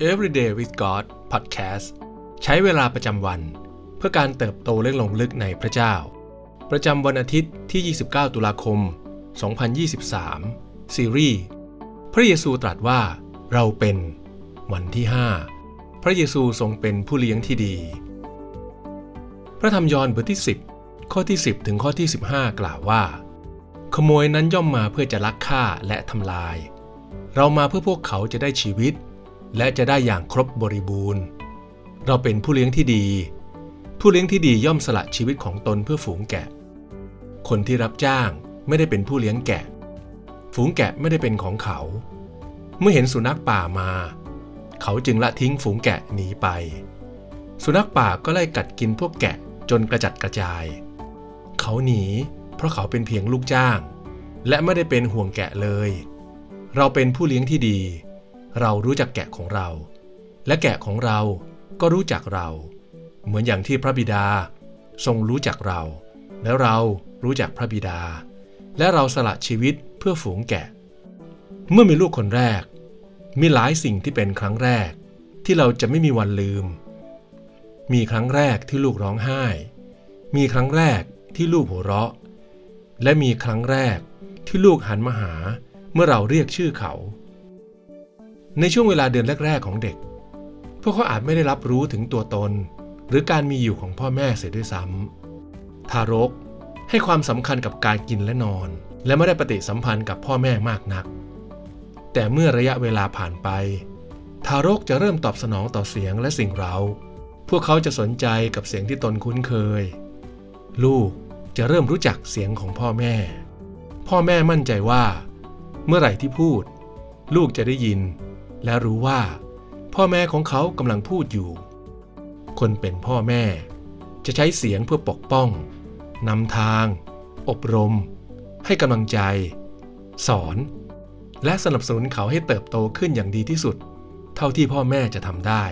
Everyday with God Podcast ใช้เวลาประจำวัน เพื่อการเติบโตและลงลึกในพระเจ้า ประจำวันอาทิตย์ที่ 29 ตุลาคม 2023 ซีรีส์พระเยซูตรัสว่าเราเป็นวันที่ 5 พระเยซูทรงเป็นผู้เลี้ยงที่ดี พระธรรมยอห์นบทที่ 10 ข้อที่ 10 ถึงข้อที่ 15 กล่าวว่า ขโมยนั้นย่อมมาเพื่อจะลักฆ่าและทำลาย เรามาเพื่อพวกเขาจะได้ชีวิต และจะได้อย่างครบบริบูรณ์ เราเป็นผู้เลี้ยงที่ดี ผู้เลี้ยงที่ดีย่อมสละชีวิตของตนเพื่อฝูงแกะ คนที่รับจ้างไม่ได้เป็นผู้เลี้ยงแกะ ฝูงแกะไม่ได้เป็นของเขา เมื่อเห็นสุนัขป่ามา เขาจึงละทิ้งฝูงแกะหนีไป สุนัขป่าก็ไล่กัดกินพวกแกะจนกระจัดกระจาย เขาหนี เพราะเขาเป็นเพียงลูกจ้าง และไม่ได้เป็นห่วงแกะเลย เราเป็นผู้เลี้ยงที่ดี เรารู้จักแกะของเรา และแกะของเราก็รู้จักเรา เหมือนอย่างที่พระบิดา ทรงรู้จักเรา แล้วเรารู้จักพระบิดา และเราสละชีวิตเพื่อฝูงแกะ เมื่อมีลูกคนแรก มีหลายสิ่งที่เป็นครั้งแรก ที่เราจะไม่มีวันลืม มีครั้งแรกที่ลูกร้องไห้ มีครั้งแรกที่ลูกหัวเราะ และมีครั้งแรกที่ลูกหันมาหาเมื่อเราเรียกชื่อเขา ในช่วงเวลาเดือนแรก ๆ ของเด็ก พวกเขาอาจไม่ได้รับรู้ถึงตัวตน หรือการมีอยู่ของพ่อแม่เสียด้วยซ้ำทารกให้ความสำคัญกับการกินและนอน และไม่ได้ปฏิสัมพันธ์กับพ่อแม่มากนัก แต่เมื่อระยะเวลาผ่านไป ทารกจะเริ่มตอบสนองต่อเสียงและสิ่งเราพวกเขาจะสนใจกับเสียงที่ตนคุ้นเคย ลูกจะเริ่มรู้จักเสียงของพ่อแม่ พ่อแม่มั่นใจว่า เมื่อไหร่ที่พูด ลูกจะได้ยิน และรู้ว่า พ่อแม่ของเขากำลังพูดอยู่ คนเป็นพ่อแม่ จะใช้เสียงเพื่อปกป้องนำทาง อบรม ให้กำลังใจ สอน และสนับสนุนเขาให้เติบโตขึ้นอย่างดีที่สุด เท่าที่พ่อแม่จะทำได้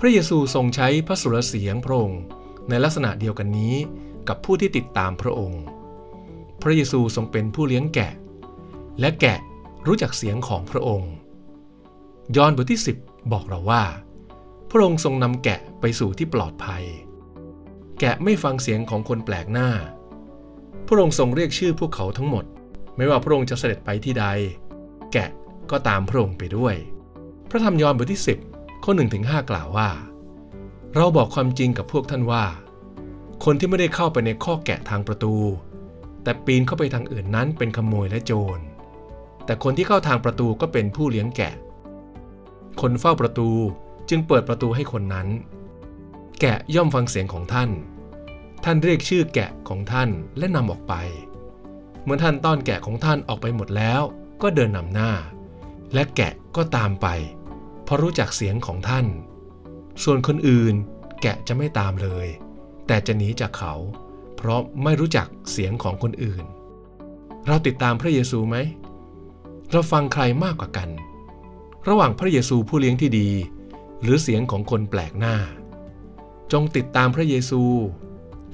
พระเยซูทรงใช้พระสุรเสียงพระองค์ในลักษณะเดียวกันนี้กับผู้ที่ติดตามพระองค์ พระเยซูทรงเป็นผู้เลี้ยงแกะ และแกะรู้จักเสียงของพระองค์ ยอห์นบทที่ 10 บอกเราว่า พระองค์ทรงนำแกะไปสู่ที่ปลอดภัย แกะไม่ฟังเสียงของคนแปลกหน้า พระองค์ทรงเรียกชื่อพวกเขาทั้งหมด ไม่ว่าพระองค์จะเสด็จไปที่ใด แกะก็ตามพระองค์ไปด้วย พระธรรมยอห์นบทที่ 10 ข้อ1ถึง5กล่าวว่า เราบอกความจริงกับพวกท่านว่า คนที่ไม่ได้เข้าไปในข้อแกะทางประตู แต่ปีนเข้าไปทางอื่นนั้นเป็นขโมยและโจร แต่คนที่เข้าทางประตูก็เป็นผู้เลี้ยงแกะ คนเฝ้าประตูจึงเปิดประตูให้คนนั้น แกะย่อมฟังเสียงของท่าน ท่านเรียกชื่อแกะของท่านและนำออกไป เมื่อท่านต้อนแกะของท่านออกไปหมดแล้ว ก็เดินนำหน้า และแกะก็ตามไป เพราะรู้จักเสียงของท่าน ส่วนคนอื่นแกะจะไม่ตามเลย แต่จะหนีจากเขา เพราะไม่รู้จักเสียงของคนอื่น เราติดตามพระเยซูไหม เราฟังใครมากกว่ากัน ระหว่างพระเยซูผู้เลี้ยงที่ดี หรือเสียงของคนแปลกหน้า จงติดตามพระเยซู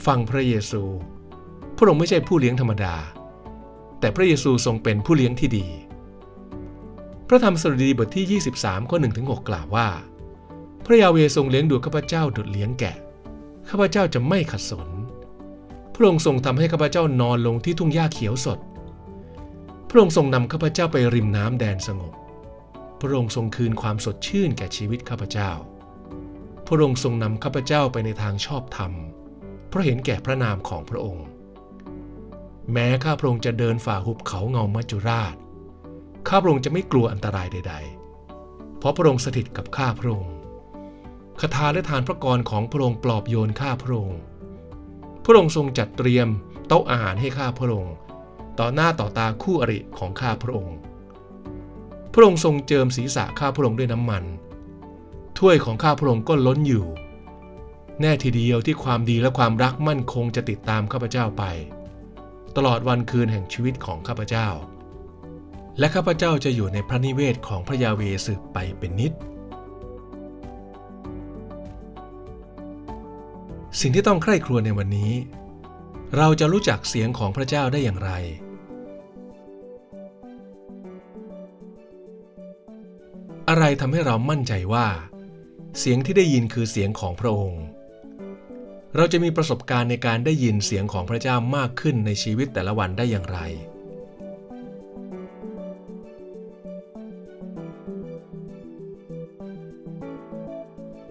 ฟังพระเยซู พระองค์ไม่ใช่ผู้เลี้ยงธรรมดา แต่พระเยซูทรงเป็นผู้เลี้ยงที่ดี พระธรรมสดุดีบทที่ 23 ข้อ1ถึง6กล่าวว่า พระยาเวทรงเลี้ยงดูข้าพเจ้าดุจเลี้ยงแกะข้าพเจ้าจะไม่ขัดสน พระองค์ทรงทำให้ข้าพเจ้านอนลงที่ทุ่งหญ้าเขียวสด พระองค์ทรงนำข้าพเจ้าไปริมน้ำแดนสงบ ระองค์ทรงคืนความสดชื่นแก่ชีวิตข้าพเจ้า พระองค์ทรงนำข้าพเจ้าไปในทางชอบธรรม เพราะเห็นแก่พระนามของพระองค์ แม้ข้าพระองค์จะเดินฝ่าหุบเขาเงามัจจุราช ข้าพระองค์จะไม่กลัวอันตรายใด ๆ เพราะพระองค์สถิตกับข้าพระองค์คาถาและทานพระกรของพระองค์ปลอบโยนข้าพระองค์ พระองค์ทรงจัดเตรียมโต๊ะอาหารให้ข้าพระองค์ ต่อหน้าต่อตาคู่อริของข้าพระองค์ พระองค์ทรงเจิมศีรษะข้าพระองค์ด้วยน้ำมัน ถ้วยของข้าพระองค์ก็ล้นอยู่ แน่ทีเดียวที่ความดีและความรักมั่นคงจะติดตามข้าพเจ้าไป ตลอดวันคืนแห่งชีวิตของข้าพเจ้า และข้าพเจ้าจะอยู่ในพระนิเวศของพระยาเวสืบไปเป็นนิจสิ่งที่ต้องใคร่ครวญในวันนี้ เราจะรู้จักเสียงของพระเจ้าได้อย่างไร อะไรทำให้เรามั่นใจว่า เสียงที่ได้ยินคือเสียงของพระองค์ เราจะมีประสบการณ์ในการได้ยินเสียงของพระเจ้ามากขึ้นในชีวิตแต่ละวันได้อย่างไร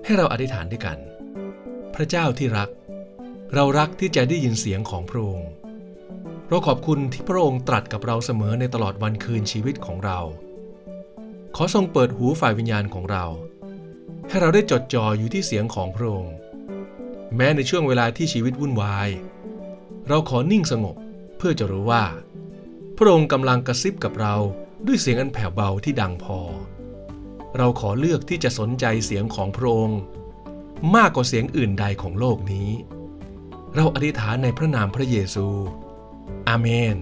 ให้เราอธิษฐานด้วยกัน พระเจ้าที่รัก เรารักที่จะได้ยินเสียงของพระองค์เราขอบคุณที่พระองค์ตรัสกับเราเสมอในตลอดวันคืนชีวิตของเรา ขอทรงเปิดหูฝ่ายวิญญาณของเรา ให้เราได้จดจ่ออยู่ที่เสียงของพระองค์ แม้ในช่วงเวลาที่ชีวิตวุ่นวาย เราขอนิ่งสงบเพื่อจะรู้ว่า พระองค์กำลังกระซิบกับเราด้วยเสียงอันแผ่วเบาที่ดังพอ เราขอเลือกที่จะสนใจเสียงของพระองค์ มากกว่าเสียงอื่นใดของโลกนี้ เราอธิษฐานในพระนามพระเยซู อาเมน